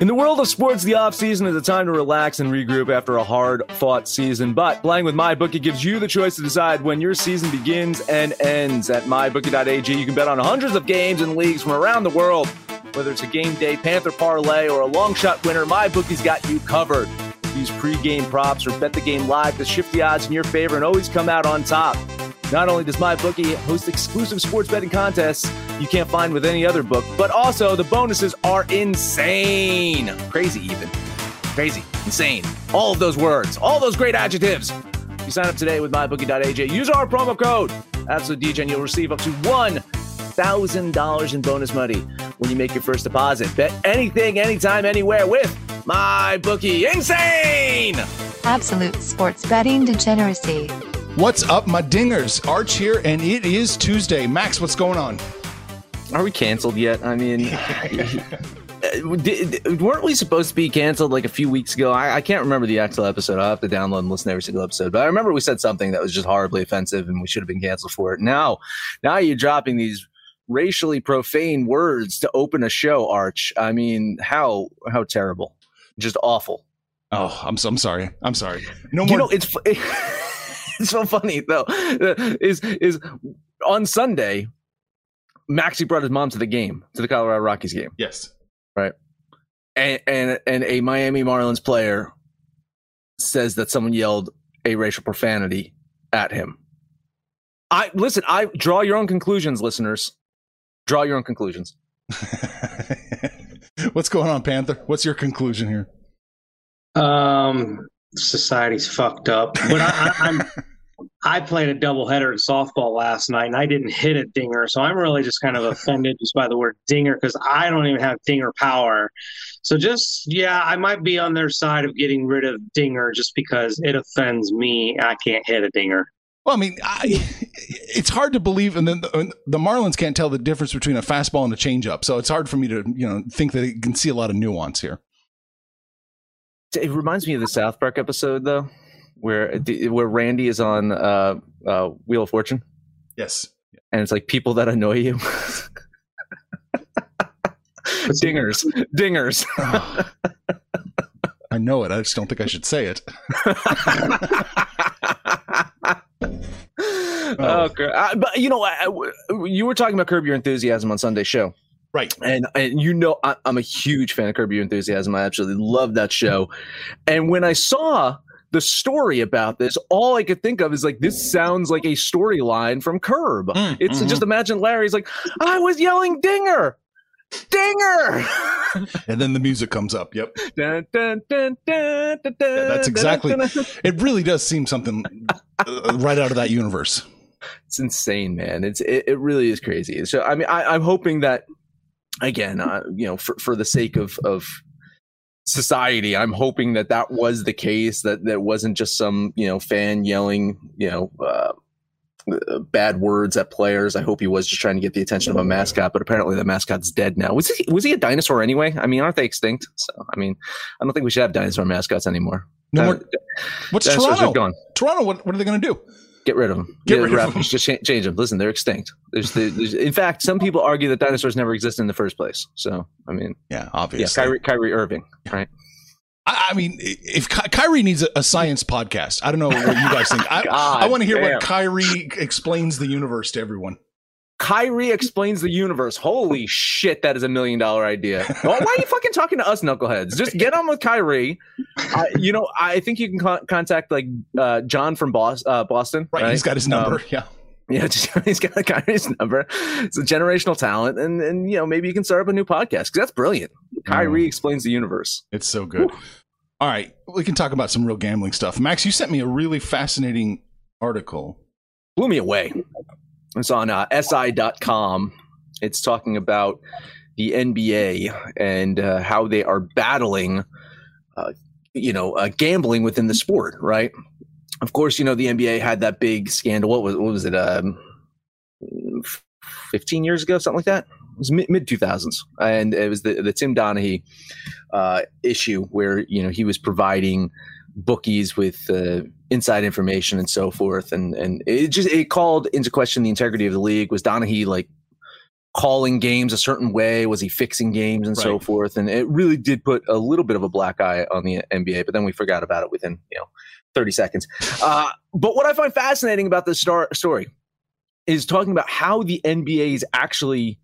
In the world of sports, the offseason is a time to relax and regroup after a hard fought season. But playing with MyBookie gives you the choice to decide when your season begins and ends. At MyBookie.ag, you can bet on hundreds of games and leagues from around the world. Whether it's a game day Panther parlay or a long shot winner, MyBookie's got you covered. Use pre-game props or bet the game live to shift the odds in your favor and always come out on top. Not only does MyBookie host exclusive sports betting contests you can't find with any other book, but also the bonuses are insane. Crazy, even. Crazy, insane. All of those words, all those great adjectives. You sign up today with mybookie.ag. Use our promo code AbsoluteDJ and you'll receive up to $1,000 in bonus money when you make your first deposit. Bet anything, anytime, anywhere with my bookie. Insane! Absolute sports betting degeneracy. What's up, my dingers? Arch here, and it is Tuesday. Max, what's going on? Are we canceled yet? I mean, did, uh, weren't we supposed to be canceled like a few weeks ago? I, I, can't remember the actual episode. I'll have to download and listen to every single episode. But I remember we said something that was just horribly offensive, and we should have been canceled for it. Now, now you're dropping these racially profane words to open a show. Arch, I mean, how how terrible, just awful. Oh, I'm so, I'm sorry. I'm sorry. No more. You know, it's it's so funny though. Is is on Sunday Maxie brought his mom to the game, to the Colorado Rockies game. Yes. Right. And and and a Miami Marlins player says that someone yelled a racial profanity at him. I listen, I draw your own conclusions, listeners. Draw your own conclusions. What's going on, Panther? What's your conclusion here? Um, society's fucked up, but I, I'm I played a doubleheader in softball last night and I didn't hit a dinger. So I'm really just kind of offended just by the word dinger because I don't even have dinger power. So just, yeah, I might be on their side of getting rid of dinger just because it offends me. I can't hit a dinger. Well, I mean, I, it's hard to believe, and then the, the, Marlins can't tell the difference between a fastball and a changeup. So it's hard for me to, you know, think that it can see a lot of nuance here. It reminds me of the South Park episode, though where where Randy is on uh, uh, Wheel of Fortune. Yes, and it's like people that annoy you. dingers, dingers. oh. I know it. I just don't think I should say it. oh, okay. uh, but you know, I, you were talking about Curb Your Enthusiasm on Sunday show. Right. And and you know I, am a huge fan of Curb Your Enthusiasm. I absolutely love that show. And when I saw the story about this, all I could think of is like this sounds like a storyline from Curb. Mm, it's mm-hmm. just imagine Larry's like, I was yelling dinger. Dinger, and then the music comes up. Yep, dun, dun, dun, yeah, that's exactly. It really does seem something uh, right out of that universe. It's insane, man. It's it, it really is crazy. So I mean, I, I'm hoping that again, uh, you know, for for the sake of of society. I'm hoping that that was the case. That that wasn't just some you know fan yelling you know uh, bad words at players. I hope he was just trying to get the attention of a mascot, but apparently the mascot's dead now. Was he was he a dinosaur anyway? I mean, aren't they extinct? So I mean, I don't think we should have dinosaur mascots anymore. No Uh, more. What's dinosaurs Toronto? Toronto. What, what are they going to do? Get rid of them. Get rid of them. Just cha- change them. Listen, they're extinct. There's, the, there's, in fact, some people argue that dinosaurs never existed in the first place. So I mean, Yeah, yeah, obviously. Kyrie, Kyrie Irving, right? I, I mean, if Ky- Kyrie needs a, a science podcast, I don't know what you guys think. I, I want to hear damn. what Kyrie explains the universe to everyone. Kyrie explains the universe. Holy shit, that is a million dollar idea. Well, why are you fucking talking to us, knuckleheads? Just get on with Kyrie. Uh, you know, I think you can con- contact like uh, John from Bos- uh, Boston. Right, he's got his number. Um, yeah, yeah, just, he's got Kyrie's number. It's a generational talent, and and you know maybe you can start up a new podcast because that's brilliant. Kyrie Mm. explains the universe. it's so good. All right, we can talk about some real gambling stuff. Max, you sent me a really fascinating article. blew me away. It's on uh, SI.com. It's talking about the NBA and uh, how they are battling, uh, you know, uh, gambling within the sport, right? Of course, you know, the NBA had that big scandal. What was, what was it? Um, 15 years ago, something like that. Was mid 2000s. And it was the, the Tim Donaghy uh, issue where, you know, he was providing bookies with uh, inside information and so forth, and and it just it called into question the integrity of the league. Was Donaghy like calling games a certain way? Was he fixing games and so forth? And it really did put a little bit of a black eye on the NBA. But then we forgot about it within you know thirty seconds. Uh, but what I find fascinating about this star- story is talking about how the NBA is actually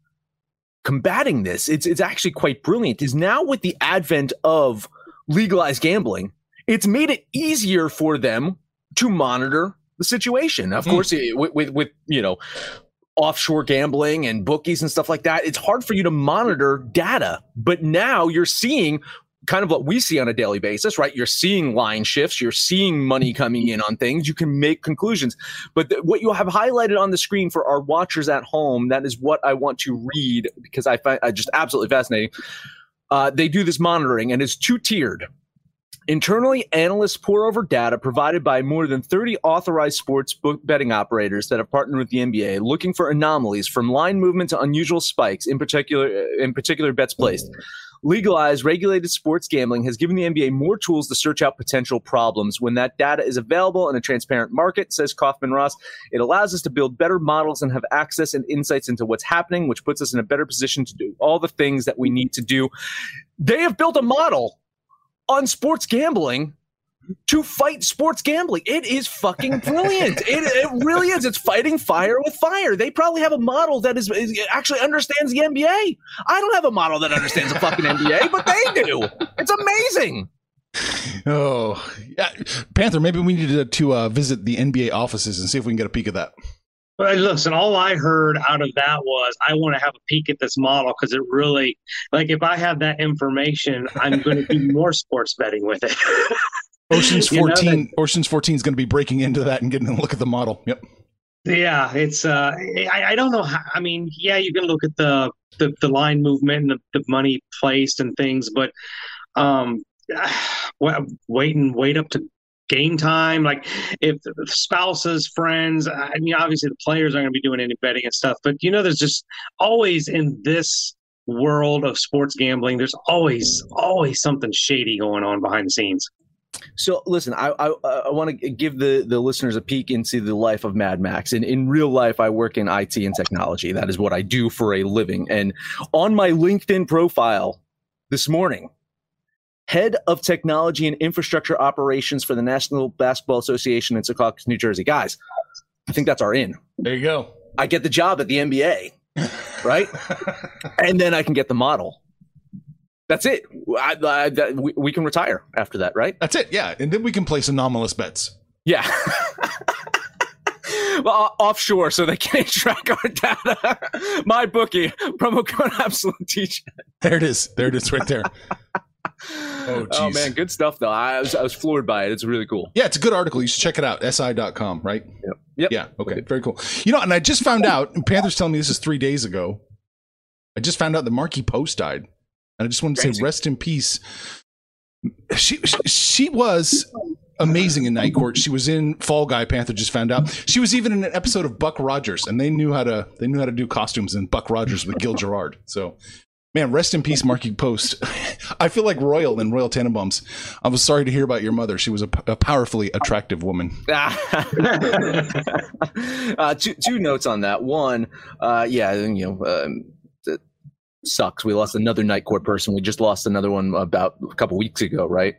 combating this. It's it's actually quite brilliant. Is now with the advent of legalized gambling, it's made it easier for them to monitor the situation. Of Mm. course, it- with, with with you know offshore gambling and bookies and stuff like that, it's hard for you to monitor data. But now you're seeing kind of what we see on a daily basis, right? You're seeing line shifts, you're seeing money coming in on things. You can make conclusions. But th- what you have highlighted on the screen for our watchers at home, that is what I want to read because I find I just absolutely fascinating. Uh, they do this monitoring and it's two tiered. Internally, analysts pour over data provided by more than 30 authorized sports book betting operators that have partnered with the NBA, looking for anomalies from line movement to unusual spikes, in particular, in particular bets placed. Legalized, regulated sports gambling has given the NBA more tools to search out potential problems. When that data is available in a transparent market, says Kaufman Ross, it allows us to build better models and have access and insights into what's happening, which puts us in a better position to do all the things that we need to do. They have built a model on sports gambling to fight sports gambling. It is fucking brilliant. it, it really is. It's fighting fire with fire. They probably have a model that is, is actually understands the NBA. I don't have a model that understands the fucking NBA, but they do. It's amazing. Oh, yeah. Panther, maybe we need to, to uh, visit the NBA offices and see if we can get a peek of that. But listen, all I heard out of that was I want to have a peek at this model because it really, like, if I have that information, I'm going to do more sports betting with it. Ocean's You know 14 Ocean's 14 is going to be breaking into that and getting a look at the model. Yep. Yeah, it's uh, I, I don't know how. I mean, yeah, you can look at the the, the line movement and the, the money placed and things, but um, wa- wait and wait up to game time. Like if if spouses, friends, I mean, obviously the players aren't going to be doing any betting and stuff, but you know, there's just always in this world of sports gambling, there's always always something shady going on behind the scenes. So listen, I I, I want to give the the listeners a peek into the life of Mad Max. And in real life, I work in IT and technology. That is what I do for a living. And on my LinkedIn profile this morning, head of technology and infrastructure operations for the National Basketball Association in Secaucus, New Jersey. Guys, I think that's our in. There you go. I get the job at the NBA, right? and then I can get the model. That's it. I, I, that, we, we can retire after that, right? That's it. Yeah. And then we can place anomalous bets. Yeah. well, offshore, so they can't track our data. My bookie promo code absolute teach. There it is. There it is right there. Oh, jeez. Oh, man, good stuff though. I was I was floored by it. It's really cool. Yeah, it's a good article. You should check it out. SI.com, right? Yep. Yep. Yeah. Okay. Very cool. You know, and I just found out, and Panther's telling me this is three days ago. I just found out that Markie Post died. And I just wanted to Crazy. say rest in peace. She she was amazing in Night Court. She was in Fall Guy. Panther just found out. She was even in an episode of Buck Rogers, and they knew how to they knew how to do costumes in Buck Rogers with Gil Gerard. So, man, rest in peace, Markie Post. I feel like Royal and Royal Tenenbaums. I was sorry to hear about your mother. She was a, a powerfully attractive woman. uh, two two notes on that. One, uh, yeah, you know. Um, sucks. We lost another night court person. We just lost another one about a couple weeks ago, right?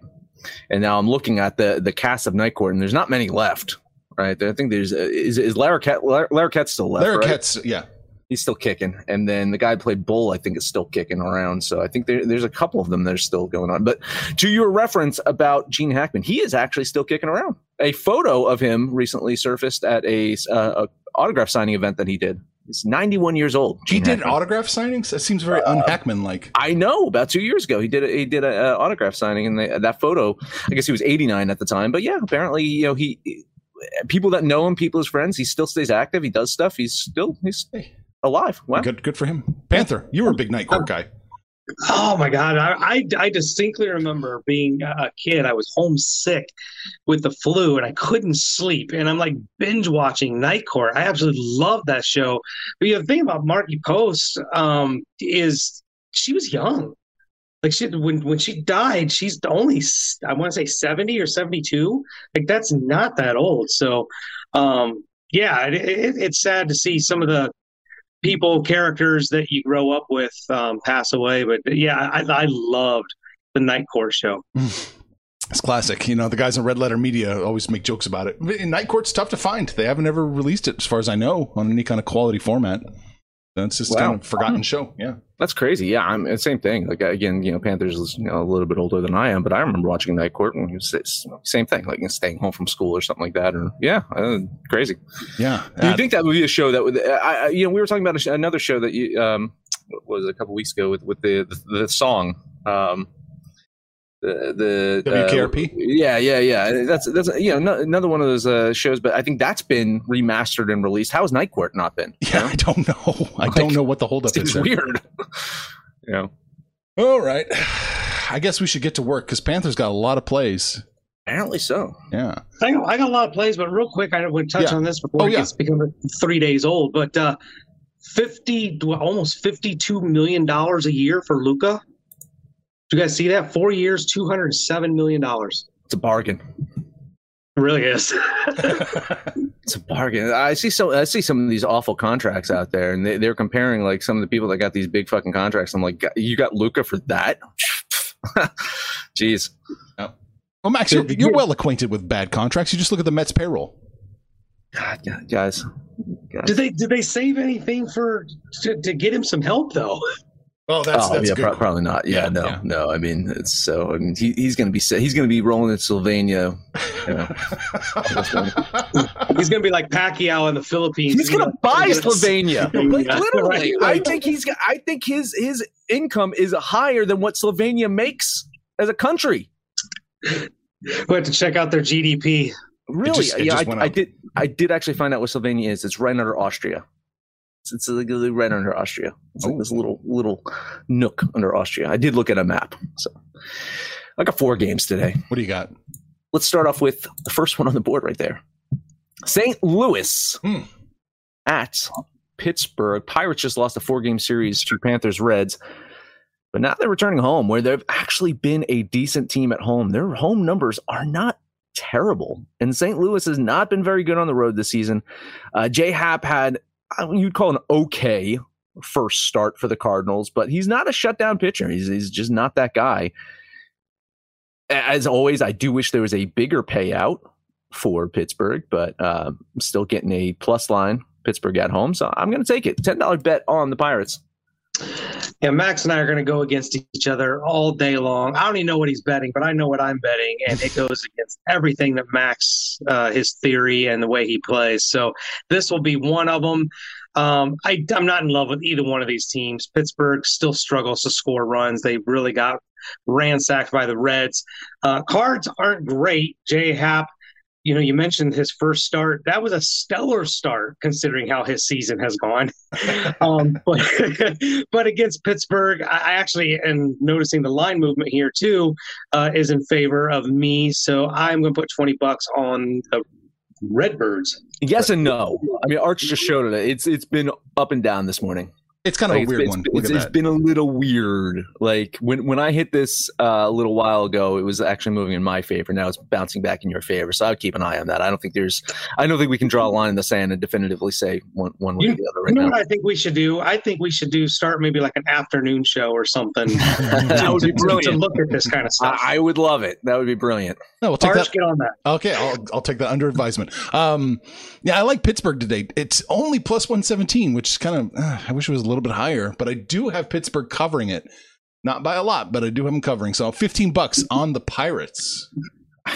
And now I'm looking at the the cast of Night Court, and there's not many left, right? I think there's uh, is is Larroquette Larroquette still left? Larroquette's right? yeah. He's still kicking, and then the guy who played Bull, I think, is still kicking around. So I think there, there's a couple of them that are still going on. But to your reference about Gene Hackman, he is actually still kicking around. A photo of him recently surfaced at a, uh, a autograph signing event that he did. He's 91 years old. He did Hackman. autograph signings. That seems very uh, unhackman like. I know. About two years ago, he did a, he did a, a autograph signing, and they, that photo. I guess he was 89 at the time, but yeah, apparently, you know, he people that know him, people his friends, he still stays active. He does stuff. He's still he's alive. Wow. Good, good for him. Panther, you were a big Night Court um, guy. Oh my god, I, I I distinctly remember being a kid. I was homesick with the flu, and I couldn't sleep. And I'm like binge watching Night Court. I absolutely love that show. But you know, the thing about Markie Post um, is she was young. Like she when when she died, she's only I want to say 70 or 72. Like that's not that old. So um, yeah, it, it, it's sad to see some of the people, characters that you grow up with um, pass away. But yeah, I, I loved the Night Court show. It's classic. You know, the guys in Red Letter Media always make jokes about it. Night Court's tough to find. They haven't ever released it, as far as I know, on any kind of quality format. That's just Wow. kind of forgotten show. Yeah. That's crazy. Yeah, I'm the same thing. Like again, you know, Panthers is you know, a little bit older than I am, but I remember watching Night Court and it was same thing, like staying home from school or something like that. Or yeah, uh, crazy. Yeah. Do you Uh, think that would be a show that would? I, I, you know, we were talking about a sh- another show that you um was a couple weeks ago with with the the, the song um the the uh, yeah, yeah, yeah. That's that's you know no, another one of those uh, shows, but I think that's been remastered and released. How has Night Court not been? yeah, I don't know. I Like, don't know what the holdup is. It's weird. yeah, All right. I guess we should get to work because Panthers got a lot of plays. apparently so. Yeah. I got, I got a lot of plays, but real quick, I would touch Yeah. on this before Oh, it yeah. gets become three days old. But uh, fifty, almost fifty-two million dollars a year for Luka. Do you guys see that? Four years, two hundred seven million dollars. It's a bargain. It really is. It's a bargain. I see some. I see some of these awful contracts out there, and they, they're comparing like some of the people that got these big fucking contracts. I'm like, you got Luka for that? Jeez. Well, Max, you're, you're well acquainted with bad contracts. You just look at the Mets payroll. God, yeah, guys. did they did they save anything for to, to get him some help though? Oh, that's oh, yeah, pro- probably not. Yeah, Yeah, no, yeah. no. I mean, it's so. I mean, he, he's gonna be he's gonna be rolling in Sylvania. You know. He's gonna be like Pacquiao in the Philippines. he's gonna buy Yes. Slovenia. Yeah, Like, right, literally, I think he's. g- I think his his income is higher than what Slovenia makes as a country. We have to check out their GDP. Really? just- it yeah, I, I did. I did actually find out what Slovenia is. It's right under Austria. It's, like right under Austria. It's like this little little nook under Austria. I did look at a map. So I got four games today. What do you got? Let's start off with the first one on the board right there. St. Louis Hmm. at Pittsburgh. Pirates just lost a four game series to Panthers Reds. But now they're returning home where they've actually been a decent team at home. Their home numbers are not terrible. And St. Louis has not been very good on the road this season. Uh, J.A. Happ had, you'd call an okay first start for the Cardinals, but he's not a shutdown pitcher. He's, he's just not that guy. As always, I do wish there was a bigger payout for Pittsburgh, but uh, I'm still getting a plus line Pittsburgh at home. So I'm going to take it. $10 bet on the Pirates. Yeah, Max and I are going to go against each other all day long. I don't even know what he's betting, but I know what I'm betting, and it goes against everything that Max, uh, his theory and the way he plays. So this will be one of them. Um, I, I'm not in love with either one of these teams. Pittsburgh still struggles to score runs. They really got ransacked by the Reds. Uh, cards aren't great. J.A. Happ you know, you mentioned his first start. That was a stellar start considering how his season has gone. um, but but against Pittsburgh, I actually am noticing the line movement here too uh, is in favor of me. So I'm going to put twenty bucks on the Redbirds. Yes and no. I mean, Arch just showed it. It's it's been up and down this morning. It's kind of Like, a weird it's, one. It's, Look it's- at it's been a little weird. Like when when I hit this uh, a little while ago, it was actually moving in my favor. Now it's bouncing back in your favor. So I would keep an eye on that. I don't think there's. I don't think we can draw a line in the sand and definitively say one one way or the other right you know now. what I think we should do? I think we should do start maybe like an afternoon show or something That would be to, to look at this kind of stuff. I, I would love it. That would be brilliant. No, we'll take Arch, that. get on that. Okay, I'll I'll take that under advisement. Um, yeah, I like Pittsburgh today. It's only plus one seventeen, which is kind of. Uh, I wish it was a little bit higher, but I do have Pittsburgh covering it, not by a lot, but I do have them covering. So fifteen bucks on the Pirates.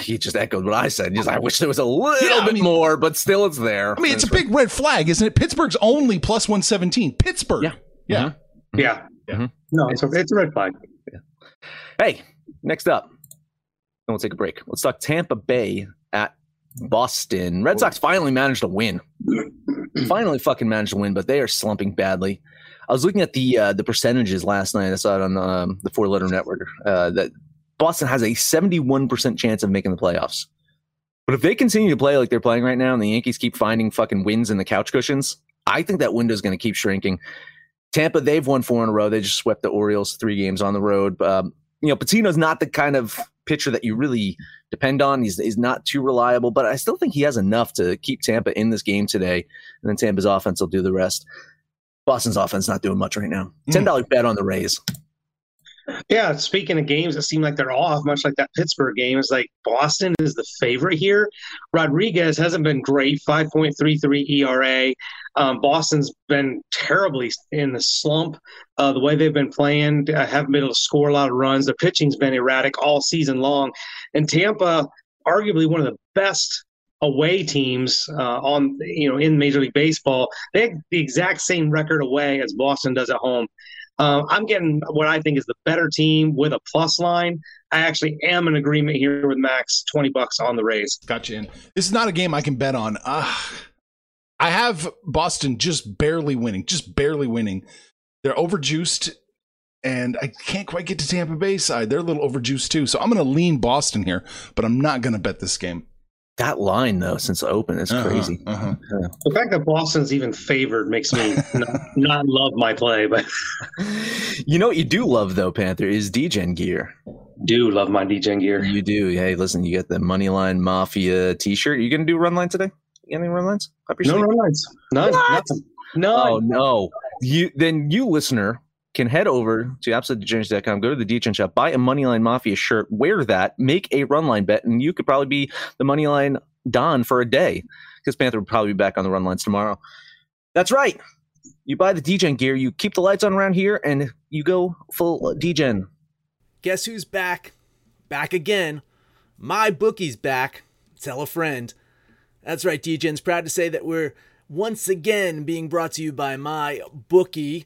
He just echoed what I said. Just, I wish there was a little Yeah, I bit mean- more, but still, it's there. I mean, it's a big red flag, isn't it? Pittsburgh's only plus one seventeen. Pittsburgh. Yeah. yeah. Mhm. Yeah. Mhm. No, it's a, it's a red flag. Hey, next up, then we'll take a break. Let's talk Tampa Bay at Boston. Red Sox finally managed to win. finally, fucking managed to win, but they are slumping badly. I was looking at the uh, the percentages last night. I saw it on um, the Four Letter Network uh, that Boston has a seventy one percent chance of making the playoffs. But if they continue to play like they're playing right now, and the Yankees keep finding fucking wins in the couch cushions, I think that window is going to keep shrinking. Tampa, they've won four in a row. They just swept the Orioles three games on the road. Um, you know, Patino's not the kind of pitcher that you really depend on. He's, he's not too reliable, but I still think he has enough to keep Tampa in this game today. And then Tampa's offense will do the rest. Boston's offense not doing much right now. Mm. Ten dollar bet on the Rays. Yeah, speaking of games that seem like they're off, much like that Pittsburgh game, is like Boston is the favorite here. Rodriguez hasn't been great, 5.33 ERA. Um, Boston's been terribly in the slump. Uh, the way they've been playing, uh, haven't been able to score a lot of runs. The pitching's been erratic all season long. And Tampa, arguably one of the best away teams uh, on you know in Major League Baseball, they have the exact same record away as Boston does at home. Um, I'm getting what I think is the better team with a plus line. I actually am in agreement here with Max, twenty bucks on the Rays. Got you in. This is not a game I can bet on. Uh, I have Boston just barely winning, just barely winning. They're overjuiced, and I can't quite get to Tampa Bay side. They're a little overjuiced too. So I'm going to lean Boston here, but I'm not going to bet this game. That line though, since the open, is Uh-huh, crazy. uh-huh. The fact that Boston's even favored makes me not, not love my play, but You know what you do love though, Panther, is DGen gear. do love my DJing gear. You do. Hey, listen, you get the Moneyline Mafia T-shirt. You gonna do run line today? You got any run lines? Up your No sleeve? run lines. None. What? Nothing. None. Oh no! You then you listener can head over to absolutedegeneracy.com, go to the DGen shop, buy a Moneyline Mafia shirt, wear that, make a run line bet, and you could probably be the Moneyline Don for a day because Panther will probably be back on the run lines tomorrow. That's right. You buy the DGen gear, you keep the lights on around here, and you go full DGen. Guess who's back? Back again. My bookie's back. Tell a friend. That's right, DGen's proud to say that we're once again being brought to you by my bookie.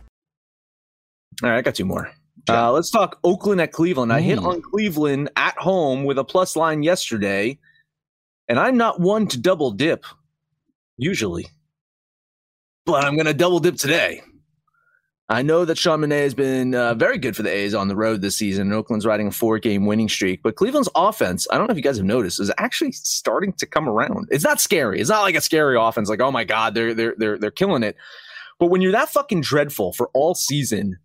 All right, I got two more. Uh, let's talk Oakland at Cleveland. I hit on Cleveland at home with a plus line yesterday, and I'm not one to double dip usually, but I'm going to double dip today. I know that Sean Manaea has been uh, very good for the A's on the road this season. And Oakland's riding a four game winning streak, but Cleveland's offense, I don't know if you guys have noticed, is actually starting to come around. It's not scary. It's not like a scary offense, like, oh my God, they're, they're, they're, they're killing it. But when you're that fucking dreadful for all season,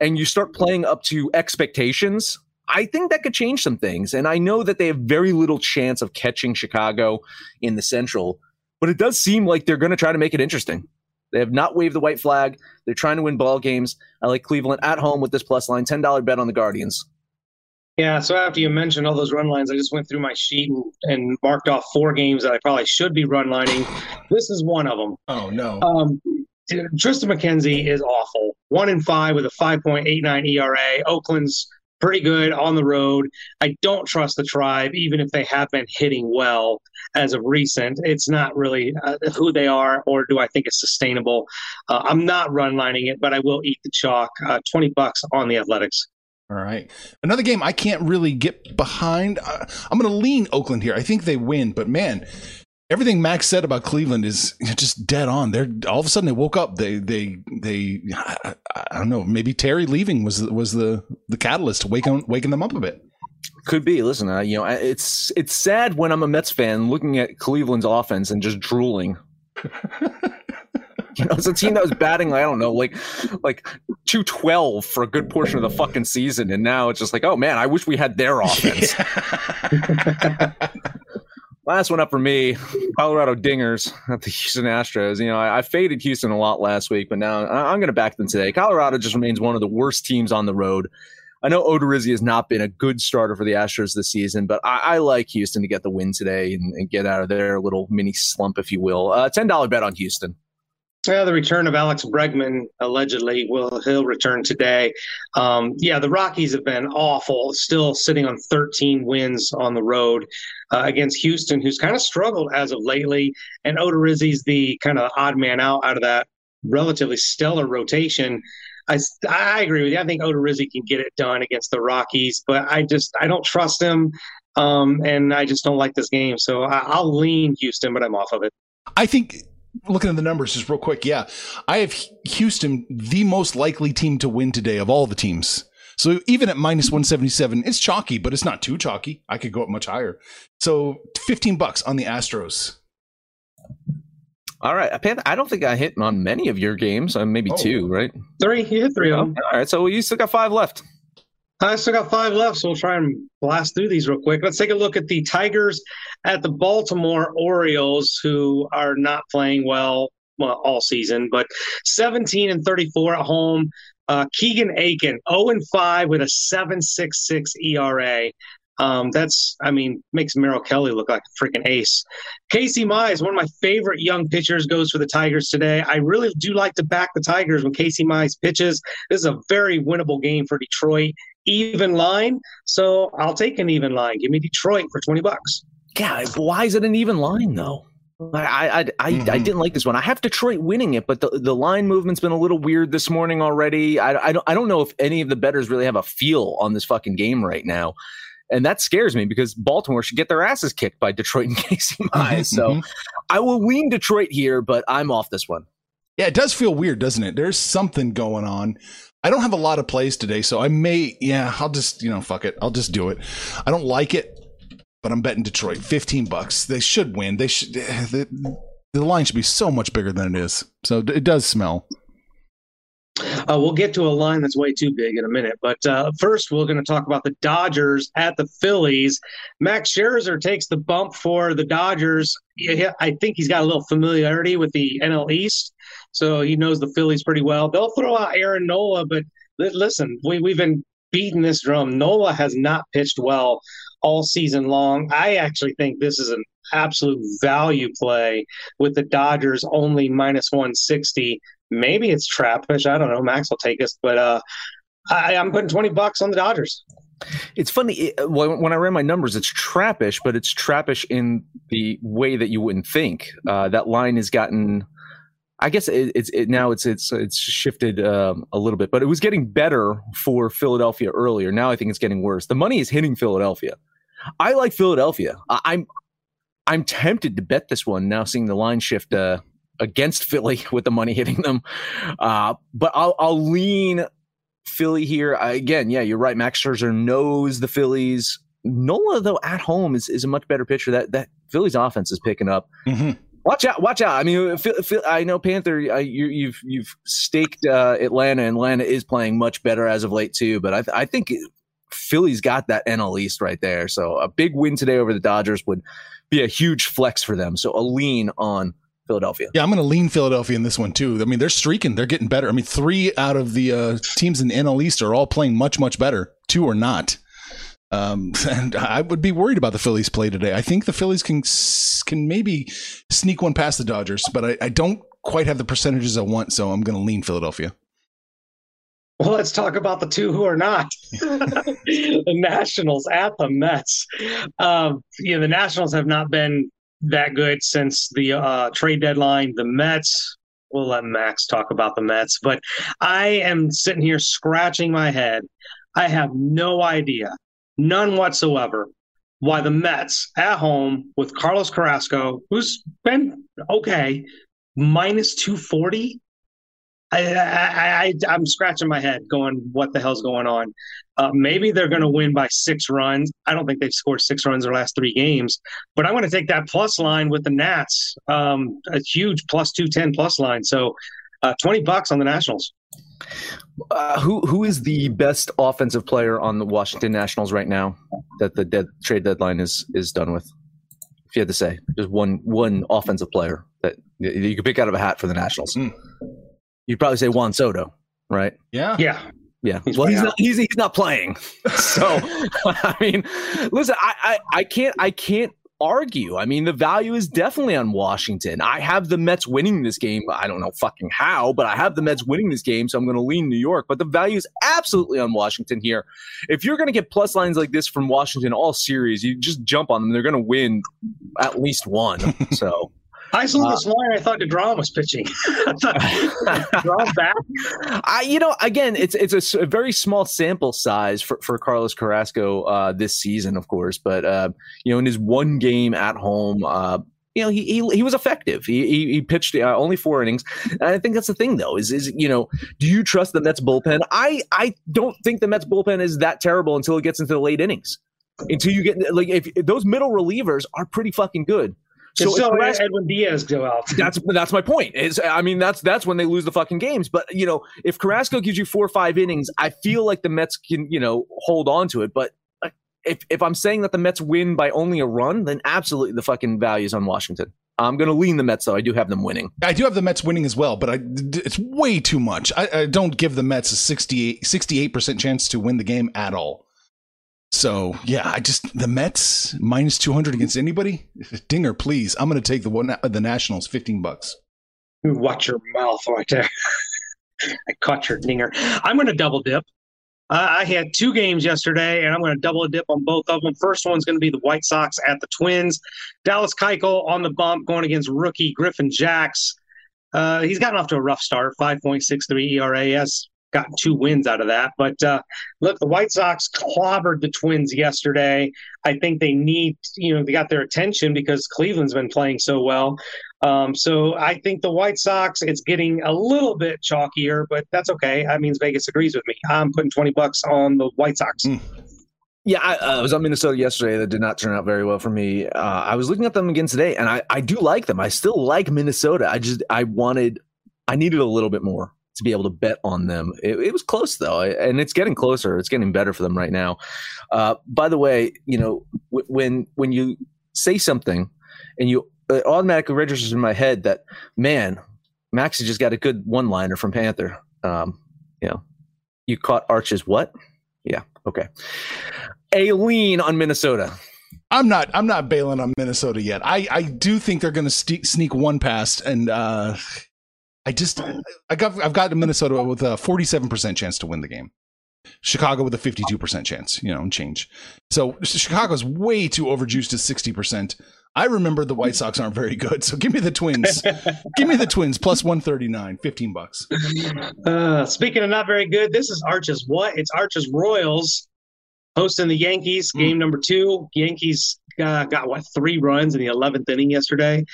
and you start playing up to expectations, I think that could change some things. And I know that they have very little chance of catching Chicago in the Central, but it does seem like they're going to try to make it interesting. They have not waved the white flag. They're trying to win ball games. I like Cleveland at home with this plus line, $10 bet on the Guardians. Yeah, so after you mentioned all those run lines, I just went through my sheet and, and marked off four games that I probably should be run lining. This is one of them. Oh no. Um, Triston McKenzie is awful. One in five with a 5.89 ERA. Oakland's pretty good on the road. I don't trust the tribe, even if they have been hitting well as of recent. It's not really uh, who they are, or do I think it's sustainable? Uh, I'm not run lining it, but I will eat the chalk. Uh, 20 bucks on the Athletics. All right. Another game I can't really get behind. Uh, I'm going to lean Oakland here. I think they win, but man, everything Max said about Cleveland is just dead on. They're all of a sudden they woke up. They they they I, I don't know. Maybe Terry leaving was was the the catalyst to waking waking them up a bit. Could be. Listen, uh, you know, it's it's sad when I'm a Mets fan looking at Cleveland's offense and just drooling. You know, it's a team that was batting, I don't know, like like two twelve for a good portion of the fucking season, and now it's just like, oh man, I wish we had their offense. Last one up for me, Colorado Dingers at the Houston Astros. You know, I, I faded Houston a lot last week, but now I, I'm going to back them today. Colorado just remains one of the worst teams on the road. I know Odorizzi has not been a good starter for the Astros this season, but I, I like Houston to get the win today and, and, get out of their little mini slump, if you will. Uh, Ten dollar bet on Houston. Yeah, the return of Alex Bregman allegedly will he'll return today. Um, yeah, the Rockies have been awful, still sitting on 13 wins on the road uh, against Houston, who's kind of struggled as of lately. And Odorizzi's the kind of odd man out out of that relatively stellar rotation. I, I agree with you. I think Odorizzi can get it done against the Rockies, but I just I don't trust him, um, and I just don't like this game. So I, I'll lean Houston, but I'm off of it. I think looking at the numbers just real quick, yeah, I have Houston the most likely team to win today of all the teams. So even at minus 177, it's chalky, but it's not too chalky. I could go up much higher. So 15 bucks on the Astros. All right, I don't think I hit on many of your games. Uh, maybe oh. two, right? Three. You hit three of them. All right, so you still got five left. I still got five left, so we'll try and blast through these real quick. Let's take a look at the Tigers at the Baltimore Orioles, who are not playing well, well all season, but 17 and 34 at home. Uh, Keegan Akin, 0 and 5 with a 7.66 ERA. Um, that's, I mean, makes Merrill Kelly look like a freaking ace. Casey Mize, one of my favorite young pitchers, goes for the Tigers today. I really do like to back the Tigers when Casey Mize pitches. This is a very winnable game for Detroit. Even line, so I'll take an even line. Give me Detroit for twenty bucks. Yeah, why is it an even line though? I I I, mm-hmm. I, didn't like this one. I have Detroit winning it, but the, the line movement's been a little weird this morning already. I, I don't I don't know if any of the betters really have a feel on this fucking game right now. And that scares me because Baltimore should get their asses kicked by Detroit and Casey Mize. So mm-hmm. I will lean Detroit here, but I'm off this one. Yeah, it does feel weird, doesn't it? There's something going on. I don't have a lot of plays today, so I may, yeah, I'll just, you know, fuck it. I'll just do it. I don't like it, but I'm betting Detroit 15 bucks. They should win. They should, the, the line should be so much bigger than it is. So it does smell. Uh, we'll get to a line that's way too big in a minute, but uh, first we're going to talk about the Dodgers at the Phillies. Max Scherzer takes the bump for the Dodgers. I think he's got a little familiarity with the NL East, so he knows the Phillies pretty well. They'll throw out Aaron Nola, but listen, we, we've been beating this drum. Nola has not pitched well all season long. I actually think this is an absolute value play with the Dodgers only minus 160 maybe it's trappish. I don't know. Max will take us, but uh, I, I'm putting twenty bucks on the Dodgers. It's funny when I ran my numbers, it's trappish, but it's trappish in the way that you wouldn't think. Uh, that line has gotten, I guess it, it's it, now it's it's it's shifted um, a little bit, but it was getting better for Philadelphia earlier. Now I think it's getting worse. The money is hitting Philadelphia. I like Philadelphia. I, I'm I'm tempted to bet this one now, seeing the line shift uh, against Philly with the money hitting them. Uh, but I'll, I'll lean Philly here. I, again, yeah, you're right. Max Scherzer knows the Phillies. Nola, though, at home is, is a much better pitcher. That that Phillies offense is picking up. Mm-hmm. Watch out! Watch out! I mean, I know Panther. you, have you've, you've staked uh, Atlanta. And Atlanta is playing much better as of late too. But I, I think Philly's got that NL East right there. So a big win today over the Dodgers would be a huge flex for them. So a lean on Philadelphia. Yeah, I'm going to lean Philadelphia in this one too. I mean, they're streaking; they're getting better. I mean, three out of the uh, teams in the NL East are all playing much, much better. Two are not. Um, and I would be worried about the Phillies play today. I think the Phillies can can maybe sneak one past the Dodgers, but I, I don't quite have the percentages I want, so I'm going to lean Philadelphia. Well, let's talk about the two who are not. the Nationals at the Mets. Um, you know, the Nationals have not been that good since the uh, trade deadline. The Mets, we'll let Max talk about the Mets, but I am sitting here scratching my head. I have no idea, none whatsoever, why the Mets at home with Carlos Carrasco, who's been okay, minus 240 I, I, I, am scratching my head, going, "What the hell's going on?" Uh, maybe they're going to win by six runs. I don't think they've scored six runs their last three games, but I'm going to take that plus line with the Nats, um, a huge plus two ten plus line. So, uh, twenty bucks on the Nationals. Uh, who who is the best offensive player on the Washington Nationals right now that the dead, trade deadline is is done with? If you had to say, just one one offensive player that you could pick out of a hat for the Nationals. Mm. You'd probably say Juan Soto, right? Yeah. Yeah. Yeah. He's well, he's not, he's, he's not playing. So, I mean, listen, I, I, I can't, I can't argue. I mean, the value is definitely on Washington. I have the Mets winning this game. I don't know fucking how, but I have the Mets winning this game, so I'm going to lean New York. But the value is absolutely on Washington here. If you're going to get plus lines like this from Washington all series, you just jump on them. They're going to win at least one. So. I saw uh, this line. I thought deGrom was pitching. deGrom back. I, you know, again, it's it's a, a, very small sample size for, for Carlos Carrasco uh, this season, of course. But uh, you know, in his one game at home, uh, you know, he, he, he was effective. He he, he pitched uh, only four innings, and I think that's the thing, though. Is is you know, do you trust the Mets bullpen? I I don't think the Mets bullpen is that terrible until it gets into the late innings. Until you get like if, if those middle relievers are pretty fucking good. So, so Edwin Diaz go out. That's that's my point. Is I mean that's that's when they lose the fucking games. But you know, if Carrasco gives you four or five innings, I feel like the Mets can you know hold on to it. But uh, if if I'm saying that the Mets win by only a run, then absolutely the fucking value is on Washington. I'm going to lean the Mets though. I do have them winning. I do have the Mets winning as well, but I, it's way too much. I, I don't give the Mets a 68 percent chance to win the game at all. So yeah, I just the Mets minus two hundred against anybody. Dinger, please. I'm going to take the one the Nationals, fifteen bucks. Watch your mouth right there. I caught your dinger. I'm going to double dip. Uh, I had two games yesterday, and I'm going to double dip on both of them. First one's going to be the White Sox at the Twins. Dallas Keuchel on the bump, going against rookie Griffin Jax. Uh, he's gotten off to a rough start, 5.63 ERA. Gotten two wins out of that. But uh, look, the White Sox clobbered the Twins yesterday. I think they need, you know, they got their attention because Cleveland's been playing so well. Um, so I think the White Sox, it's getting a little bit chalkier, but that's okay. That means Vegas agrees with me. I'm putting 20 bucks on the White Sox. Mm. Yeah, I, uh, I was on Minnesota yesterday. That did not turn out very well for me. Uh, I was looking at them again today, and I, I do like them. I still like Minnesota. I just I wanted I needed a little bit more to be able to bet on them. It, it was close though, and it's getting closer. It's getting better for them right now. Uh, by the way, you know w- when when you say something and you it automatically registers in my head that man, Max has just got a good one liner from Panther. Um, you know, you caught Arches what? Yeah, okay. A lean on Minnesota. I'm not. I'm not bailing on Minnesota yet. I I do think they're going to st- sneak one past, and uh, I just I got I've got Minnesota with a 47 percent chance to win the game. Chicago with a 52 percent chance, you know, and change. So Chicago's way too overjuiced to 60 percent. I remember the White Sox aren't very good, so give me the Twins. give me the Twins plus 139, 15 bucks. Uh, speaking of not very good, this is Arches. What? It's Arches Royals hosting the Yankees. Game number two. Yankees uh, got what three runs in the 11th inning yesterday.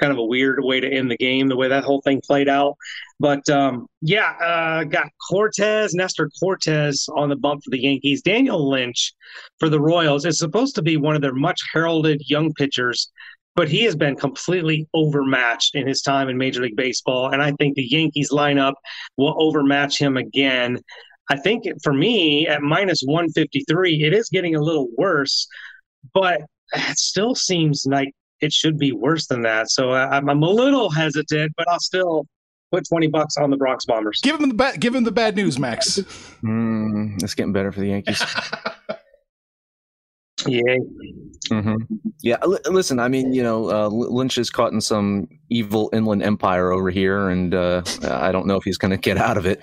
Kind of a weird way to end the game, the way that whole thing played out. But um, yeah, uh, got Cortes, Nestor Cortes on the bump for the Yankees. Daniel Lynch for the Royals is supposed to be one of their much heralded young pitchers, but he has been completely overmatched in his time in Major League Baseball. And I think the Yankees lineup will overmatch him again. I think for me at minus 153, it is getting a little worse, but it still seems like it should be worse than that. So I'm, I'm a little hesitant, but I'll still put 20 bucks on the Bronx Bombers. Give him the bad. Give him the bad news, Max. Mm, it's getting better for the Yankees. Yeah. Mm-hmm. Yeah. L- listen, I mean, you know, uh, Lynch is caught in some evil inland empire over here, and uh, I don't know if he's going to get out of it.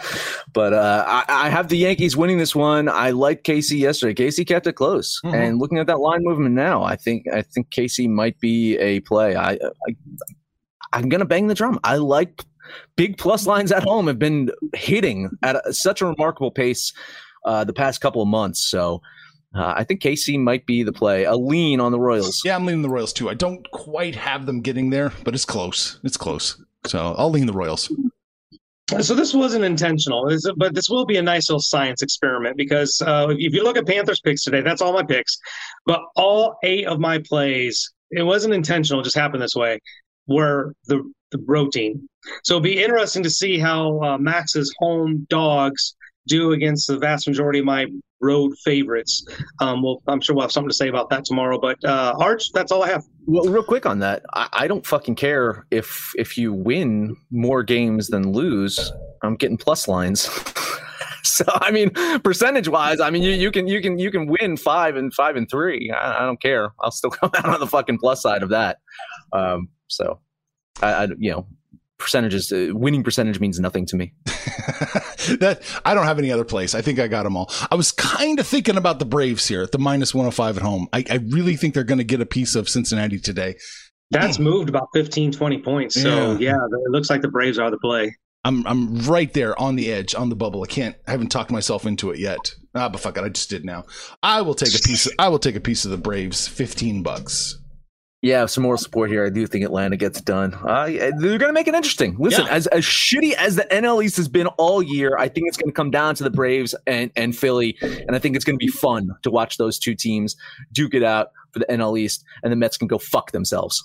But uh, I-, I, have the Yankees winning this one. I liked KC yesterday. KC kept it close, mm-hmm. and looking at that line movement now, I think I think KC might be a play. I, I I'm going to bang the drum. I like big plus lines at home have been hitting at a, such a remarkable pace uh, the past couple of months. So. Uh, I think KC might be the play. A lean on the Royals. Yeah, I'm leaning the Royals too. I don't quite have them getting there, but it's close. It's close. So I'll lean the Royals. So this wasn't intentional, but this will be a nice little science experiment because uh, if you look at Panthers picks today, that's all my picks. But all eight of my plays, it wasn't intentional; it just happened this way. Were the the road team. So it'll be interesting to see how uh, Max's home dogs do against the vast majority of my road favorites. Um, well, I'm sure we'll have something to say about that tomorrow. But uh, Arch, that's all I have. Well, real quick on that, I, I don't fucking care if if you win more games than lose. I'm getting plus lines. so I mean, percentage wise, I mean you, you can you can you can win five and five and three. I, I, don't care. I'll still come out on the fucking plus side of that. Um, so I, I you know percentages uh, winning percentage means nothing to me that i don't have any other place i think i got them all i was kind of thinking about the braves here at the minus 105 at home i, I really think they're going to get a piece of cincinnati today that's moved about 15 20 points so yeah. yeah it looks like the braves are the play I'm I'm right there on the edge, on the bubble. I can't I haven't talked myself into it yet. Ah, but fuck it, I just did now. I will take a piece of, I will take a piece of the Braves, 15 bucks. Yeah, some more support here. I do think Atlanta gets done. Uh, they're going to make it interesting. Listen, yeah. as, as shitty as the NL East has been all year, I think it's going to come down to the Braves and, and Philly. And I think it's going to be fun to watch those two teams duke it out for the NL East, and the Mets can go fuck themselves.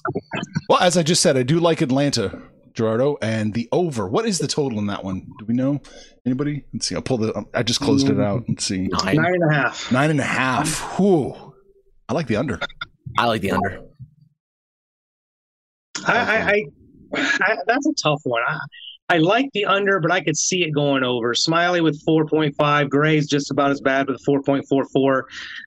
Well, as I just said, I do like Atlanta, Gerardo, and the over. What is the total in that one? Do we know? Anybody? Let's see. I'll pull the. I just closed it out. Let's see. Nine, Nine and a half. Nine and a half. Whew. I like the under. I like the under. I, I, I, that's a tough one. I, I like the under, but I could see it going over. Smyly with 4.5. Gray's just about as bad with 4.44.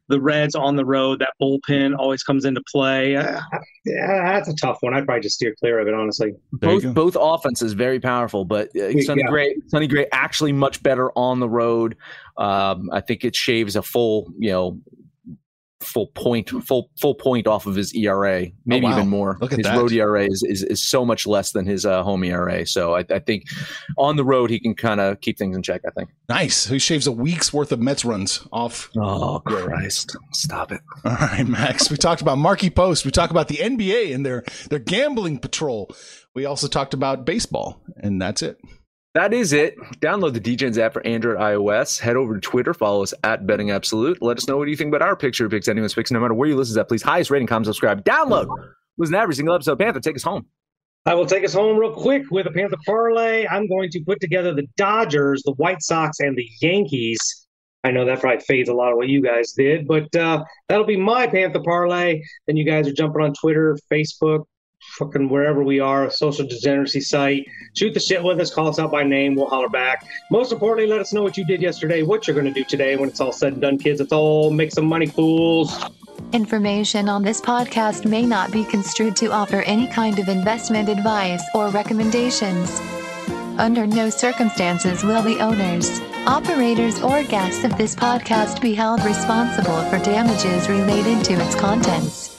The Reds on the road, that bullpen always comes into play. Uh, yeah, that's a tough one. I'd probably just steer clear of it, honestly. Both both offenses very powerful, but uh, Sonny yeah. Gray, Sonny Gray actually much better on the road. Um, I think it shaves a full, you know, full point, full full point off of his ERA, maybe Oh, wow. even more. Look at his that. road ERA is, is is so much less than his uh, home ERA. So I, I think on the road he can kind of keep things in check. I think. Nice. He shaves a week's worth of Mets runs off. Oh Christ! Stop it. All right, Max. We talked about Markie Post. We talked about the NBA and their their gambling patrol. We also talked about baseball, and that's it. That is it. Download the DJs app for Android, iOS. Head over to Twitter. Follow us at Betting Absolute. Let us know what you think about our picture picks, anyone's picks, no matter where you listen to. Please, highest rating, comment, subscribe, download. Listen to every single episode. Panther, take us home. I will take us home real quick with a Panther parlay. I'm going to put together the Dodgers, the White Sox, and the Yankees. I know that probably fades a lot of what you guys did, but uh, that'll be my Panther parlay. Then you guys are jumping on Twitter, Facebook, fucking wherever we are, social degeneracy site. Shoot the shit with us, call us out by name, we'll holler back. Most importantly, let us know what you did yesterday, what you're going to do today when it's all said and done, kids. Let's all make some money, fools. Information on this podcast may not be construed to offer any kind of investment advice or recommendations. Under no circumstances will the owners, operators, or guests of this podcast be held responsible for damages related to its contents.